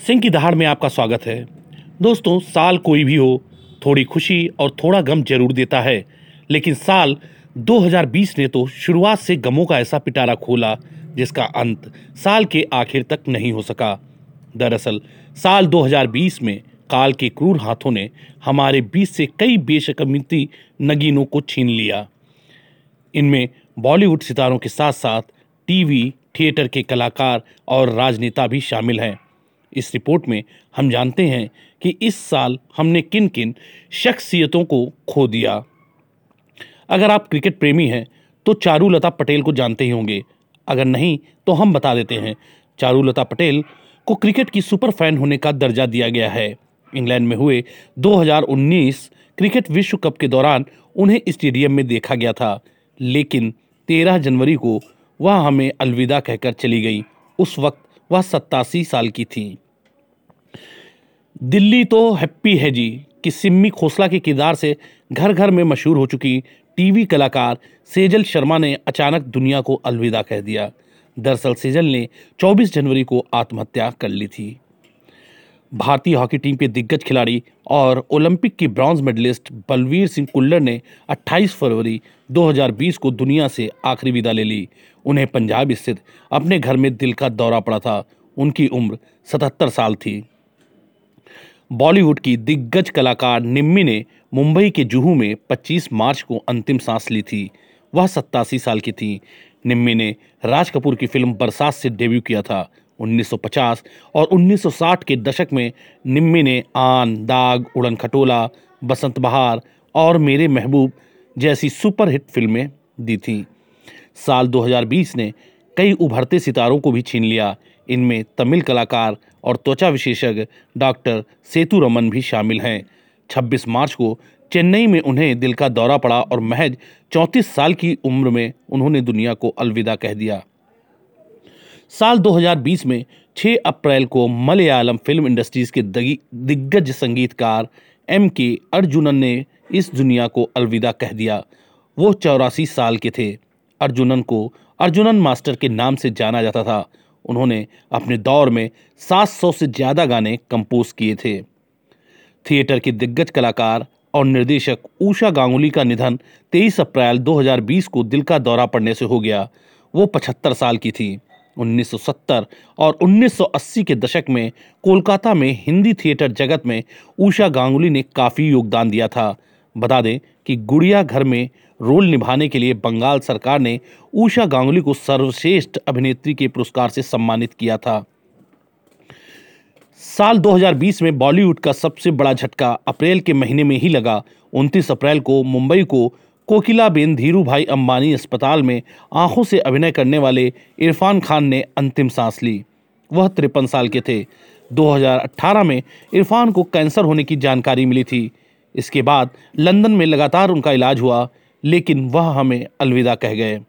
सिंह की दहाड़ में आपका स्वागत है। दोस्तों, साल कोई भी हो, थोड़ी खुशी और थोड़ा गम ज़रूर देता है। लेकिन साल 2020 ने तो शुरुआत से गमों का ऐसा पिटारा खोला, जिसका अंत साल के आखिर तक नहीं हो सका। दरअसल, साल 2020 में काल के क्रूर हाथों ने हमारे बीच से कई बेशकमती नगीनों को छीन लिया। इनमें बॉलीवुड सितारों के साथ साथ टीवी, थिएटर के कलाकार और राजनेता भी शामिल हैं। इस रिपोर्ट में हम जानते हैं कि इस साल हमने किन किन शख्सियतों को खो दिया। अगर आप क्रिकेट प्रेमी हैं तो चारूलता पटेल को जानते ही होंगे। अगर नहीं तो हम बता देते हैं। चारूलता पटेल को क्रिकेट की सुपर फ़ैन होने का दर्जा दिया गया है। इंग्लैंड में हुए 2019 क्रिकेट विश्व कप के दौरान उन्हें स्टेडियम में देखा गया था। लेकिन 13 जनवरी को वह हमें अलविदा कहकर चली गई। उस वक्त वह सत्तासी साल की थी। दिल्ली तो हैप्पी है जी कि सिम्मी खोसला के किरदार से घर घर में मशहूर हो चुकी टीवी कलाकार सेजल शर्मा ने अचानक दुनिया को अलविदा कह दिया। दरअसल सेजल ने 24 जनवरी को आत्महत्या कर ली थी। भारतीय हॉकी टीम के दिग्गज खिलाड़ी और ओलंपिक की ब्रॉन्ज मेडलिस्ट बलवीर सिंह कुल्लर ने 28 फरवरी 2020 को दुनिया से आखिरी विदा ले ली। उन्हें पंजाब स्थित अपने घर में दिल का दौरा पड़ा था। उनकी उम्र 77 साल थी। बॉलीवुड की दिग्गज कलाकार निम्मी ने मुंबई के जुहू में 25 मार्च को अंतिम सांस ली थी। वह सत्तासी साल की थी। निम्मी ने राज कपूर की फ़िल्म बरसात से डेब्यू किया था 1950 और 1960 के दशक में निम्मी ने आन, दाग, उड़न खटोला, बसंत बहार और मेरे महबूब जैसी सुपरहिट फ़िल्में दी थीं। साल 2020 ने कई उभरते सितारों को भी छीन लिया। इनमें तमिल कलाकार और त्वचा विशेषज्ञ डॉक्टर सेतु रमन भी शामिल हैं। 26 मार्च को चेन्नई में उन्हें दिल का दौरा पड़ा और महज 34 साल की उम्र में उन्होंने दुनिया को अलविदा कह दिया। साल 2020 में 6 अप्रैल को मलयालम फ़िल्म इंडस्ट्रीज़ के दिग्गज संगीतकार एम के अर्जुनन ने इस दुनिया को अलविदा कह दिया। वो चौरासी साल के थे। अर्जुनन को अर्जुनन मास्टर के नाम से जाना जाता था। उन्होंने अपने दौर में 700 से ज़्यादा गाने कंपोज किए थे। थिएटर के दिग्गज कलाकार और निर्देशक ऊषा गांगुली का निधन 23 अप्रैल 2020 को दिल का दौरा पड़ने से हो गया। वो 75 साल की थी। 1970 और 1980 के दशक में कोलकाता में हिंदी थिएटर जगत में ऊषा गांगुली ने काफ़ी योगदान दिया था। बता दें कि गुड़िया घर में रोल निभाने के लिए बंगाल सरकार ने उषा गांगुली को सर्वश्रेष्ठ अभिनेत्री के पुरस्कार से सम्मानित किया था। साल 2020 में बॉलीवुड का सबसे बड़ा झटका अप्रैल के महीने में ही लगा। 29 अप्रैल को मुंबई को कोकिलाबेन धीरू भाई अंबानी अस्पताल में आँखों से अभिनय करने वाले इरफान खान ने अंतिम सांस ली। वह तिरपन साल के थे। 2018 में इरफान को कैंसर होने की जानकारी मिली थी। इसके बाद लंदन में लगातार उनका इलाज हुआ। लेकिन वह हमें अलविदा कह गए।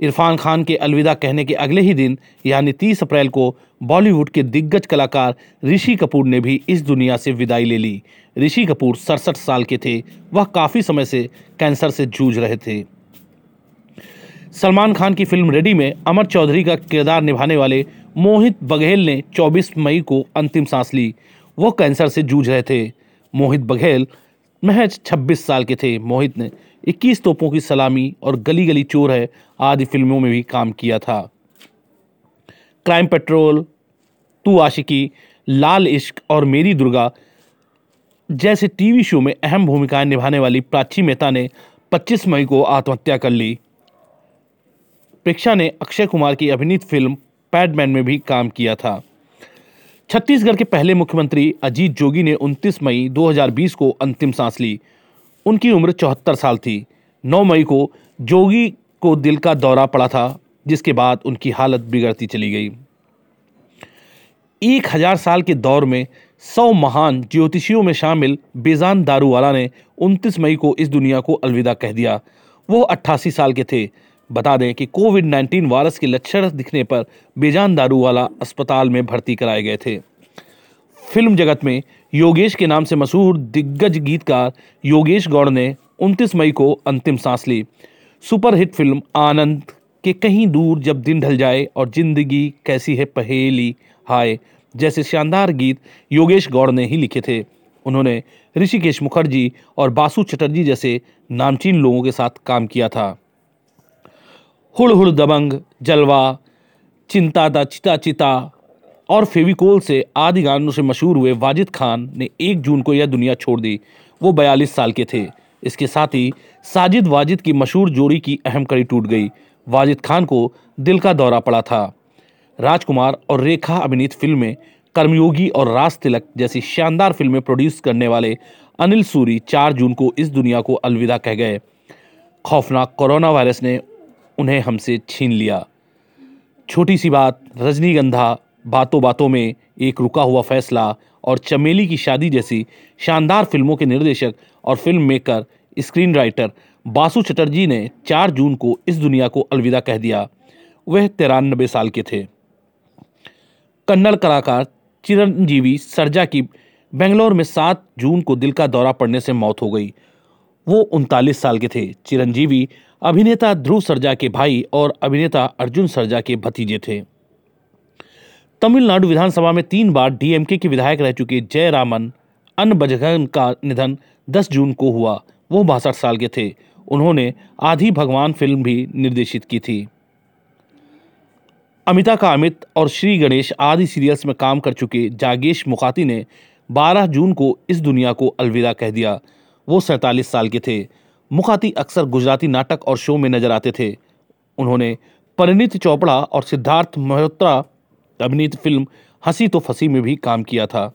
इरफान खान के अलविदा कहने के अगले ही दिन, यानी 30 अप्रैल को, बॉलीवुड के दिग्गज कलाकार ऋषि कपूर ने भी इस दुनिया से विदाई ले ली। ऋषि कपूर सड़सठ साल के थे। वह काफ़ी समय से कैंसर से जूझ रहे थे। सलमान खान की फ़िल्म रेडी में अमर चौधरी का किरदार निभाने वाले मोहित बघेल ने 24 मई को अंतिम सांस ली। वो कैंसर से जूझ रहे थे। मोहित बघेल महज 26 साल के थे मोहित ने। 21 तोपों की सलामी और गली गली चोर है, आदि फ़िल्मों में भी काम किया था। क्राइम पेट्रोल, तू आशिकी, लाल इश्क और मेरी दुर्गा जैसे टीवी शो में अहम भूमिकाएँ निभाने वाली प्राची मेहता ने 25 मई को आत्महत्या कर ली। प्रेक्षा ने अक्षय कुमार की अभिनीत फ़िल्म पैडमैन में भी काम किया था। छत्तीसगढ़ के पहले मुख्यमंत्री अजीत जोगी ने 29 मई 2020 को अंतिम सांस ली। उनकी उम्र चौहत्तर साल थी। 9 मई को जोगी को दिल का दौरा पड़ा था, जिसके बाद उनकी हालत बिगड़ती चली गई। एक हज़ार साल के दौर में सौ महान ज्योतिषियों में शामिल बेजान दारूवाला ने 29 मई को इस दुनिया को अलविदा कह दिया। वो 88 साल के थे। बता दें कि कोविड 19 वायरस के लक्षण दिखने पर बेजान दारू वाला अस्पताल में भर्ती कराए गए थे। फ़िल्म जगत में योगेश के नाम से मशहूर दिग्गज गीतकार योगेश गौड़ ने 29 मई को अंतिम सांस ली। सुपरहिट फ़िल्म आनंद के कहीं दूर जब दिन ढल जाए और ज़िंदगी कैसी है पहेली हाय, जैसे शानदार गीत योगेश गौड़ ने ही लिखे थे। उन्होंने ऋषिकेश मुखर्जी और बासु चटर्जी जैसे नामचीन लोगों के साथ काम किया था। हुड़ हुड़ दबंग, जलवा, चिंता दा चिता चिता। और फेविकोल से आदि गानों से मशहूर हुए वाजिद खान ने एक जून को यह दुनिया छोड़ दी। वो बयालीस साल के थे। इसके साथ ही साजिद वाजिद की मशहूर जोड़ी की अहम कड़ी टूट गई। वाजिद खान को दिल का दौरा पड़ा था। राजकुमार और रेखा अभिनीत फ़िल्में कर्मयोगी और राज तिलक जैसी शानदार फ़िल्में प्रोड्यूस करने वाले अनिल सूरी चार जून को इस दुनिया को अलविदा कह गए। खौफनाक कोरोना वायरस ने उन्हें हमसे छीन लिया। छोटी सी बात, रजनीगंधा बातों बातों में एक रुका हुआ फैसला और चमेली की शादी जैसी शानदार फ़िल्मों के निर्देशक और film maker screen writer Basu Chatterjee ने 4 जून को इस दुनिया को अलविदा कह दिया। वह तिरानबे साल के थे। कन्नड़ कलाकार चिरंजीवी सरजा की बेंगलोर में 7 जून को दिल का दौरा पड़ने से मौत हो गई। वो उनतालीस साल के थे। चिरंजीवी अभिनेता ध्रुव सरजा के भाई और अभिनेता अर्जुन सरजा के भतीजे थे। तमिलनाडु विधानसभा में तीन बार डीएमके के विधायक रह चुके जयरामन, अन्न का निधन 10 जून को हुआ, वो बासठ साल के थे। उन्होंने आधी भगवान फ़िल्म भी निर्देशित की थी। अमिता का अमित और श्री गणेश आदि सीरियल्स में काम कर चुके जागेश मुखाती ने 12 जून को इस दुनिया को अलविदा कह दिया। वो सैतालीस साल के थे। मुखाती अक्सर गुजराती नाटक और शो में नज़र आते थे। उन्होंने परिणीत चोपड़ा और सिद्धार्थ मल्होत्रा, अभिनीत फ़िल्म हँसी तो फंसी में भी काम किया था।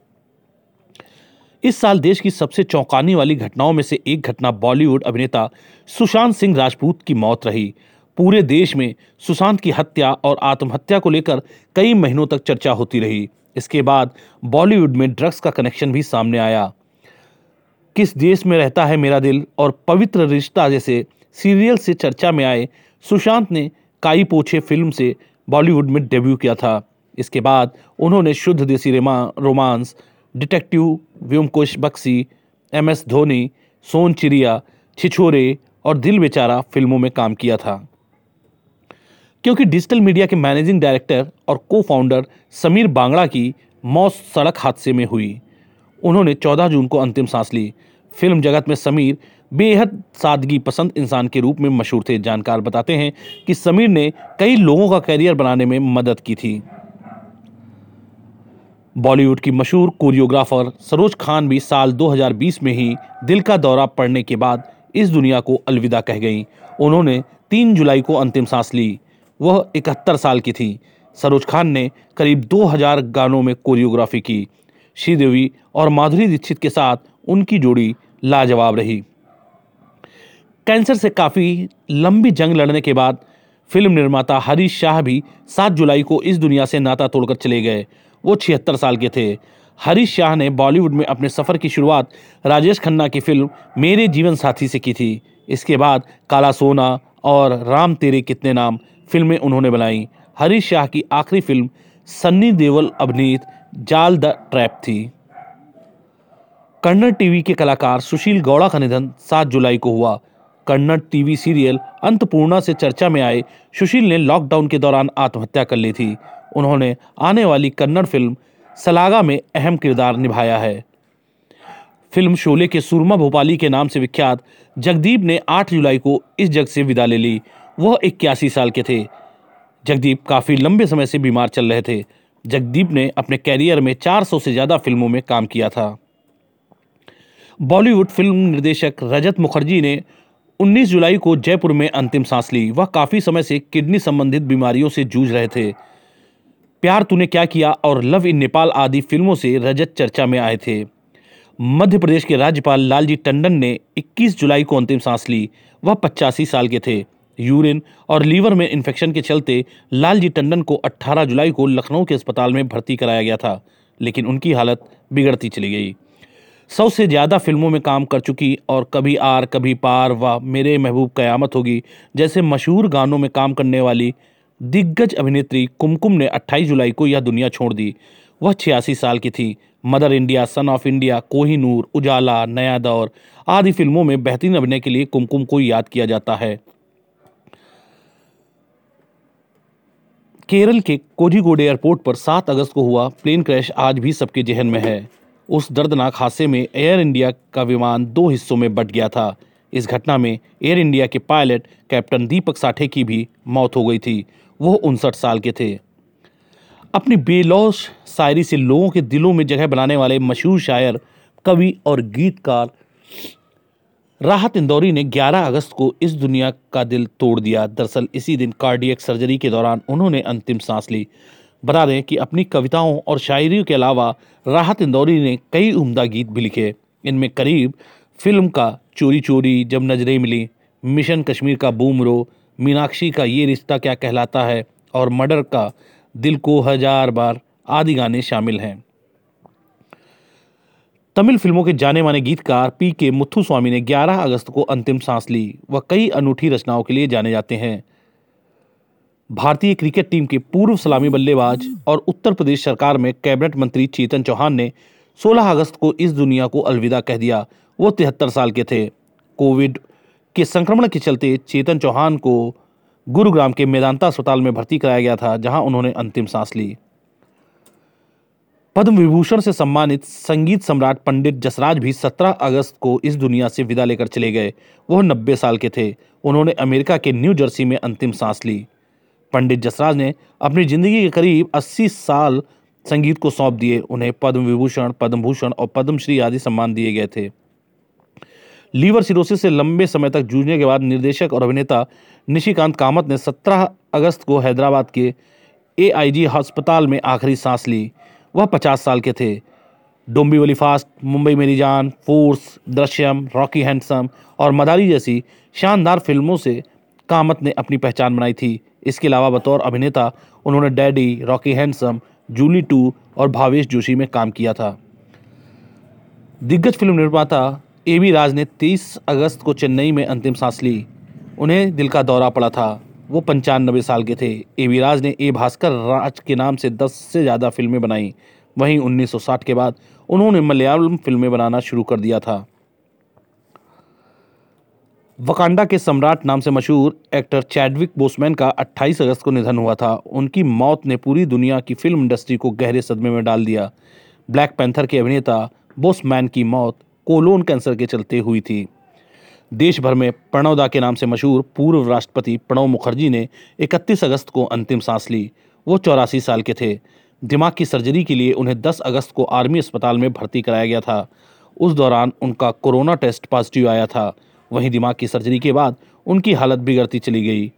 इस साल देश की सबसे चौंकाने वाली घटनाओं में से एक घटना बॉलीवुड अभिनेता सुशांत सिंह राजपूत की मौत रही। पूरे देश में सुशांत की हत्या और आत्महत्या को लेकर कई महीनों तक चर्चा होती रही। इसके बाद बॉलीवुड में ड्रग्स का कनेक्शन भी सामने आया। किस देश में रहता है मेरा दिल और पवित्र रिश्ता जैसे सीरियल से चर्चा में आए सुशांत ने काई पोछे फ़िल्म से बॉलीवुड में डेब्यू किया था। इसके बाद उन्होंने Shuddh Desi romance, detective, Byomkesh Bakshy, M S Dhoni, Son Chiriya, Chhichhore और दिल बेचारा फ़िल्मों में काम किया था। क्योंकि डिजिटल मीडिया के मैनेजिंग डायरेक्टर और को फाउंडर समीर बांगड़ा की मौत सड़क हादसे में हुई। उन्होंने 14 जून को अंतिम सांस ली। फ़िल्म जगत में समीर बेहद सादगी पसंद इंसान के रूप में मशहूर थे। जानकार बताते हैं कि समीर ने कई लोगों का करियर बनाने में मदद की थी। बॉलीवुड की मशहूर कोरियोग्राफर सरोज खान भी साल 2020 में ही दिल का दौरा पड़ने के बाद इस दुनिया को अलविदा कह गईं। उन्होंने 3 जुलाई को अंतिम सांस ली। वह इकहत्तर साल की थी। सरोज खान ने करीब 2000 गानों में कोरियोग्राफी की। श्रीदेवी और माधुरी दीक्षित के साथ उनकी जोड़ी लाजवाब रही। कैंसर से काफ़ी लंबी जंग लड़ने के बाद फ़िल्म निर्माता हरीश शाह भी 7 जुलाई को इस दुनिया से नाता तोड़कर चले गए। वो छिहत्तर साल के थे। हरीश शाह ने बॉलीवुड में अपने सफ़र की शुरुआत राजेश खन्ना की फ़िल्म मेरे जीवन साथी से की थी। इसके बाद काला सोना और राम तेरे कितने नाम फ़िल्में उन्होंने बनाई। हरीश शाह की आखिरी फ़िल्म सन्नी देवल अभिनीत जाल द ट्रैप थी। कन्नड़ टीवी के कलाकार सुशील गौड़ा का निधन 7 जुलाई को हुआ। कन्नड़ टीवी सीरियल अंतपूर्णा से चर्चा में आए सुशील ने लॉकडाउन के दौरान आत्महत्या कर ली थी। उन्होंने आने वाली कन्नड़ फ़िल्म सलागा में अहम किरदार निभाया है। फ़िल्म शोले के सुरमा भोपाली के नाम से विख्यात जगदीप ने 8 जुलाई को इस जग से विदा ले ली। वह इक्यासी साल के थे। जगदीप काफ़ी लंबे समय से बीमार चल रहे थे। जगदीप ने अपने कैरियर में 400 से ज़्यादा फ़िल्मों में काम किया था। बॉलीवुड फ़िल्म निर्देशक रजत मुखर्जी ने 19 जुलाई को जयपुर में अंतिम सांस ली। वह काफ़ी समय से किडनी संबंधित बीमारियों से जूझ रहे थे। प्यार तूने क्या किया? और लव इन नेपाल आदि फ़िल्मों से रजत चर्चा में आए थे। मध्य प्रदेश के राज्यपाल लालजी टंडन ने 21 जुलाई को अंतिम सांस ली। वह पचासी साल के थे। यूरिन और लीवर में इन्फेक्शन के चलते लालजी टंडन को 18 जुलाई को लखनऊ के अस्पताल में भर्ती कराया गया था, लेकिन उनकी हालत बिगड़ती चली गई। सौ से ज़्यादा फ़िल्मों में काम कर चुकी और कभी आर, कभी पार व मेरे महबूब कयामत होगी जैसे मशहूर गानों में काम करने वाली दिग्गज अभिनेत्री कुमकुम ने 28 जुलाई को यह दुनिया छोड़ दी। वह छियासी साल की थी। Mother India, Son of India Kohinoor Ujala, Naya Daur आदि फ़िल्मों में बेहतरीन अभिनय के लिए कुमकुम को याद किया जाता है। केरल के कोझिकोड एयरपोर्ट पर 7 अगस्त को हुआ प्लेन क्रैश आज भी सबके जहन में है। उस दर्दनाक हादसे में एयर इंडिया का विमान दो हिस्सों में बट गया था। इस घटना में एयर इंडिया के पायलट कैप्टन दीपक साठे की भी मौत हो गई थी। वो उनसठ साल के थे। अपनी बेलौश शायरी से लोगों के दिलों में जगह बनाने वाले मशहूर शायर, कवि और गीतकार राहत इंदौरी ने 11 अगस्त को इस दुनिया का दिल तोड़ दिया। दरअसल इसी दिन कार्डियक सर्जरी के दौरान उन्होंने अंतिम सांस ली। बता दें कि अपनी कविताओं और शायरी के अलावा राहत इंदौरी ने कई उम्दा गीत भी लिखे। इनमें करीब फ़िल्म का चोरी चोरी, जब नज़रें मिली, मिशन कश्मीर का बूमरो मीनाक्षी का ये रिश्ता क्या कहलाता है, और मर्डर का दिल को हज़ार बार आदि गाने शामिल हैं। तमिल फ़िल्मों के जाने माने गीतकार पी के मुथु स्वामी ने 11 अगस्त को अंतिम सांस ली वह कई अनूठी रचनाओं के लिए जाने जाते हैं। भारतीय क्रिकेट टीम के पूर्व सलामी बल्लेबाज और उत्तर प्रदेश सरकार में कैबिनेट मंत्री चेतन चौहान ने 16 अगस्त को इस दुनिया को अलविदा कह दिया। वो तिहत्तर साल के थे। कोविड के संक्रमण के चलते चेतन चौहान को गुरुग्राम के मेदांता अस्पताल में भर्ती कराया गया था, जहाँ उन्होंने अंतिम सांस ली। पद्म विभूषण से सम्मानित संगीत सम्राट पंडित जसराज भी 17 अगस्त को इस दुनिया से विदा लेकर चले गए। वह 90 साल के थे। उन्होंने अमेरिका के न्यू जर्सी में अंतिम सांस ली। पंडित जसराज ने अपनी ज़िंदगी के करीब 80 साल संगीत को सौंप दिए। उन्हें पद्म विभूषण पद्म भूषण और पद्मश्री आदि सम्मान दिए गए थे। लीवर सिरोसिस से लंबे समय तक जूझने के बाद निर्देशक और अभिनेता निशिकांत कामत ने 17 अगस्त को हैदराबाद के एआईजी अस्पताल में आखिरी सांस ली। वह पचास साल के थे। डोम्बीवली फास्ट, मुंबई मेरी जान, फोर्स, दृश्यम, रॉकी हैंडसम और मदारी जैसी शानदार फ़िल्मों से कामत ने अपनी पहचान बनाई थी। इसके अलावा बतौर अभिनेता उन्होंने Daddy, Rocky Handsome, Julie two और भावेश जोशी में काम किया था। दिग्गज फ़िल्म निर्माता ए बी राज ने 23 अगस्त को चेन्नई में अंतिम सांस ली। उन्हें दिल का दौरा पड़ा था। वो पंचानबे साल के थे। ए वी राज ने ए भास्कर राज के नाम से दस से ज़्यादा फ़िल्में बनाई। वहीं 1960 के बाद उन्होंने मलयालम फ़िल्में बनाना शुरू कर दिया था। वकांडा के सम्राट नाम से मशहूर एक्टर चैडविक बोसमैन का 28 अगस्त को निधन हुआ था। उनकी मौत ने पूरी दुनिया की फ़िल्म इंडस्ट्री को गहरे सदमे में डाल दिया। ब्लैक पैंथर के अभिनेता बोसमैन की मौत कोलोन कैंसर के चलते हुई थी। देश भर में प्रणवदा के नाम से मशहूर पूर्व राष्ट्रपति प्रणव मुखर्जी ने 31 अगस्त को अंतिम सांस ली। वो चौरासी साल के थे। दिमाग की सर्जरी के लिए उन्हें 10 अगस्त को आर्मी अस्पताल में भर्ती कराया गया था। उस दौरान उनका कोरोना टेस्ट पॉजिटिव आया था। वहीं दिमाग की सर्जरी के बाद उनकी हालत बिगड़ती चली गई।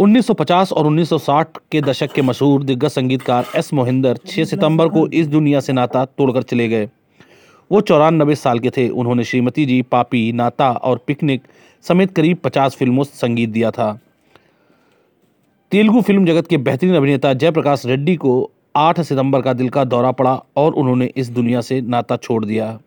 1950 और 1960 के दशक के मशहूर दिग्गज संगीतकार एस मोहिंदर 6 सितंबर को इस दुनिया से नाता तोड़कर चले गए। वो चौरानबे साल के थे। उन्होंने श्रीमती जी, पापी, नाता और पिकनिक समेत करीब पचास फ़िल्मों संगीत दिया था। तेलुगु फ़िल्म जगत के बेहतरीन अभिनेता जयप्रकाश रेड्डी को 8 सितंबर का दिल का दौरा पड़ा और उन्होंने इस दुनिया से नाता छोड़ दिया।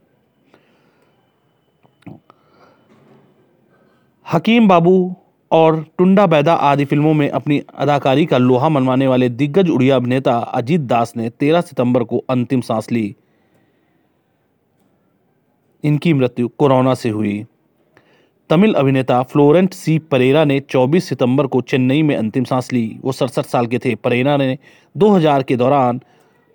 हकीम बाबू और टुंडा बैदा आदि फ़िल्मों में अपनी अदाकारी का लोहा मनवाने वाले दिग्गज उड़िया अभिनेता अजीत दास ने 13 सितंबर को अंतिम सांस ली। इनकी मृत्यु कोरोना से हुई। तमिल अभिनेता फ्लोरेंट सी परेरा ने 24 सितंबर को चेन्नई में अंतिम सांस ली। वो सड़सठ साल के थे। परेरा ने 2000 के दौरान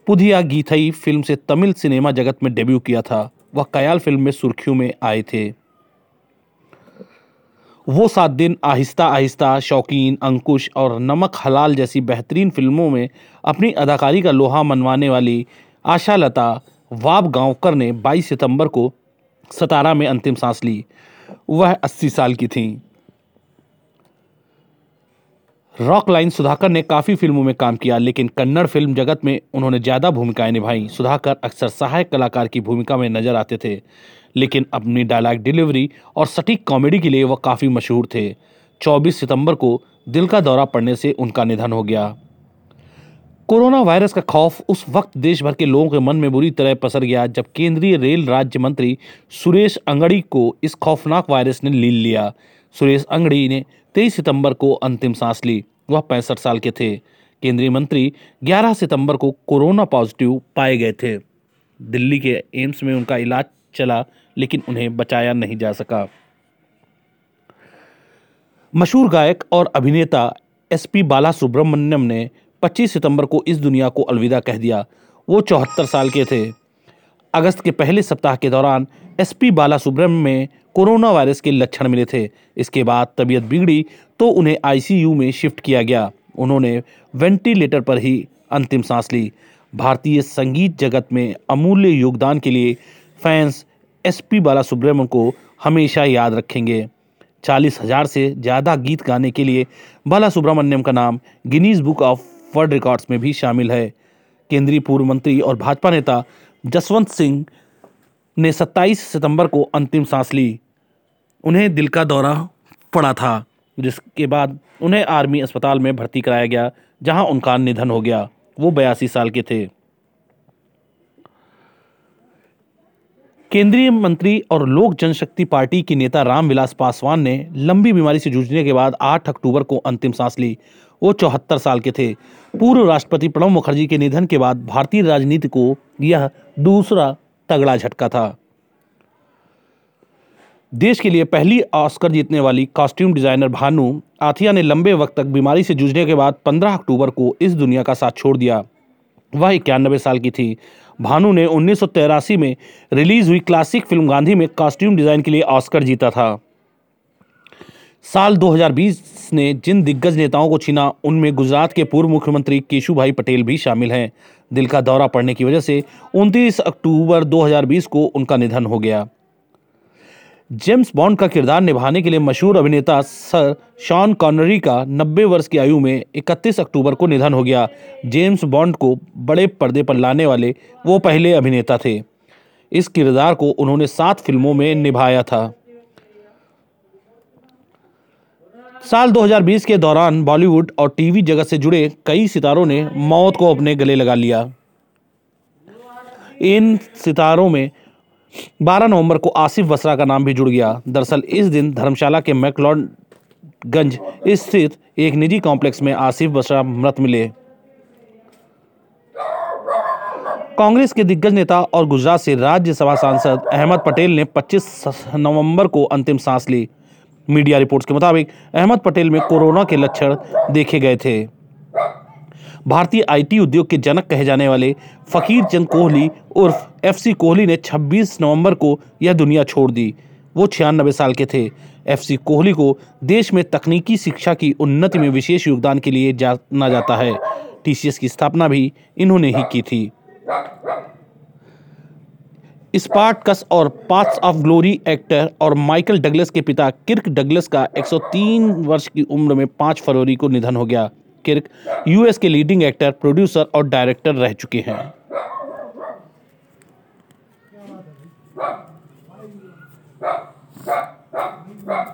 पुधिया गीथई फ़िल्म से तमिल सिनेमा जगत में डेब्यू किया था। वह कयाल फ़िल्म में सुर्खियों में आए थे। वो सात दिन आहिस्ता आहिस्ता, शौकीन, अंकुश और नमक हलाल जैसी बेहतरीन फ़िल्मों में अपनी अदाकारी का लोहा मनवाने वाली आशा लता वाब गांवकर ने 22 सितंबर को सतारा में अंतिम सांस ली। वह अस्सी साल की थीं। रॉक लाइन सुधाकर ने काफ़ी फ़िल्मों में काम किया, लेकिन कन्नड़ फ़िल्म जगत में उन्होंने ज़्यादा भूमिकाएँ निभाई। सुधाकर अक्सर सहायक कलाकार की भूमिका में नज़र आते थे, लेकिन अपनी डायलॉग डिलीवरी और सटीक कॉमेडी के लिए वह काफ़ी मशहूर थे। 24 सितंबर को दिल का दौरा पड़ने से उनका निधन हो गया। कोरोना वायरस का खौफ उस वक्त देश भर के लोगों के मन में बुरी तरह पसर गया, जब केंद्रीय रेल राज्य मंत्री सुरेश अंगड़ी को इस खौफनाक वायरस ने लील लिया। सुरेश अंगड़ी ने 23 सितंबर को अंतिम सांस ली। वह पैंसठ साल के थे। केंद्रीय मंत्री 11 सितंबर को कोरोना पॉजिटिव पाए गए थे। दिल्ली के एम्स में उनका इलाज चला, लेकिन उन्हें बचाया नहीं जा सका। मशहूर गायक और अभिनेता एसपी बाला सुब्रमण्यम ने 25 सितंबर को इस दुनिया को अलविदा कह दिया। वो चौहत्तर साल के थे। अगस्त के पहले सप्ताह के दौरान एसपी बाला सुब्रमण्यम में कोरोना वायरस के लक्षण मिले थे। इसके बाद तबीयत बिगड़ी तो उन्हें आईसीयू में शिफ्ट किया गया। उन्होंने वेंटिलेटर पर ही अंतिम सांस ली। भारतीय संगीत जगत में अमूल्य योगदान के लिए फैंस एसपी बाला सुब्रमण्यम को हमेशा याद रखेंगे। चालीस हज़ार से ज़्यादा गीत गाने के लिए बाला सुब्रमण्यम का नाम Guinness Book of World Records में भी शामिल है। केंद्रीय पूर्व मंत्री और भाजपा नेता जसवंत सिंह ने 27 सितंबर को अंतिम सांस ली। उन्हें दिल का दौरा पड़ा था, जिसके बाद उन्हें आर्मी अस्पताल में भर्ती कराया गया, जहाँ उनका निधन हो गया। वो बयासी साल के थे। केंद्रीय मंत्री और लोक जनशक्ति पार्टी के नेता रामविलास पासवान ने लंबी बीमारी से जूझने के बाद 8 अक्टूबर को अंतिम सांस ली। वो चौहत्तर साल के थे। पूर्व राष्ट्रपति प्रणब मुखर्जी के निधन के बाद भारतीय राजनीति को यह दूसरा तगड़ा झटका था। देश के लिए पहली ऑस्कर जीतने वाली कॉस्ट्यूम डिज़ाइनर भानु आथिया ने लंबे वक्त तक बीमारी से जूझने के बाद 15 अक्टूबर को इस दुनिया का साथ छोड़ दिया। वह इक्यानबे साल की थी। भानु ने उन्नीस में रिलीज़ हुई क्लासिक फ़िल्म गांधी में कॉस्ट्यूम डिज़ाइन के लिए ऑस्कर जीता था। साल 2020 ने जिन दिग्गज नेताओं को छीना, उनमें गुजरात के पूर्व मुख्यमंत्री केशुभाई पटेल भी शामिल हैं। दिल का दौरा पड़ने की वजह से 29 अक्टूबर 2020 को उनका निधन हो गया। जेम्स बॉन्ड का किरदार निभाने के लिए मशहूर अभिनेता सर शॉन कॉनरी का 90 वर्ष की आयु में 31 अक्टूबर को निधन हो गया। जेम्स बॉन्ड को बड़े पर्दे पर लाने वाले वो पहले अभिनेता थे। इस किरदार को उन्होंने सात फ़िल्मों में निभाया था। साल 2020 के दौरान बॉलीवुड और टीवी जगत से जुड़े कई सितारों ने मौत को अपने गले लगा लिया। इन सितारों में 12 नवंबर को आसिफ वसरा का नाम भी जुड़ गया। दरअसल इस दिन धर्मशाला के मैकलॉडगंज स्थित एक निजी कॉम्प्लेक्स में आसिफ बसरा मृत मिले। कांग्रेस के दिग्गज नेता और गुजरात से राज्यसभा सांसद अहमद पटेल ने 25 नवंबर को अंतिम सांस ली। मीडिया रिपोर्ट्स के मुताबिक अहमद पटेल में कोरोना के लक्षण देखे गए थे। भारतीय आईटी उद्योग के जनक कहे जाने वाले फकीर चंद कोहली उर्फ़ एफसी कोहली ने 26 नवंबर को यह दुनिया छोड़ दी। वो छियानबे साल के थे। एफसी कोहली को देश में तकनीकी शिक्षा की उन्नति में विशेष योगदान के लिए जाना जाता है। टीसीएस की स्थापना भी इन्होंने ही की थी। स्पार्टकस और पाथ्स ऑफ़ ग्लोरी एक्टर और माइकल डगलस के पिता किर्क डगलस का 103 वर्ष की उम्र में 5 फरवरी को निधन हो गया किर्क यूएस के लीडिंग एक्टर, प्रोड्यूसर और डायरेक्टर रह चुके हैं Rock.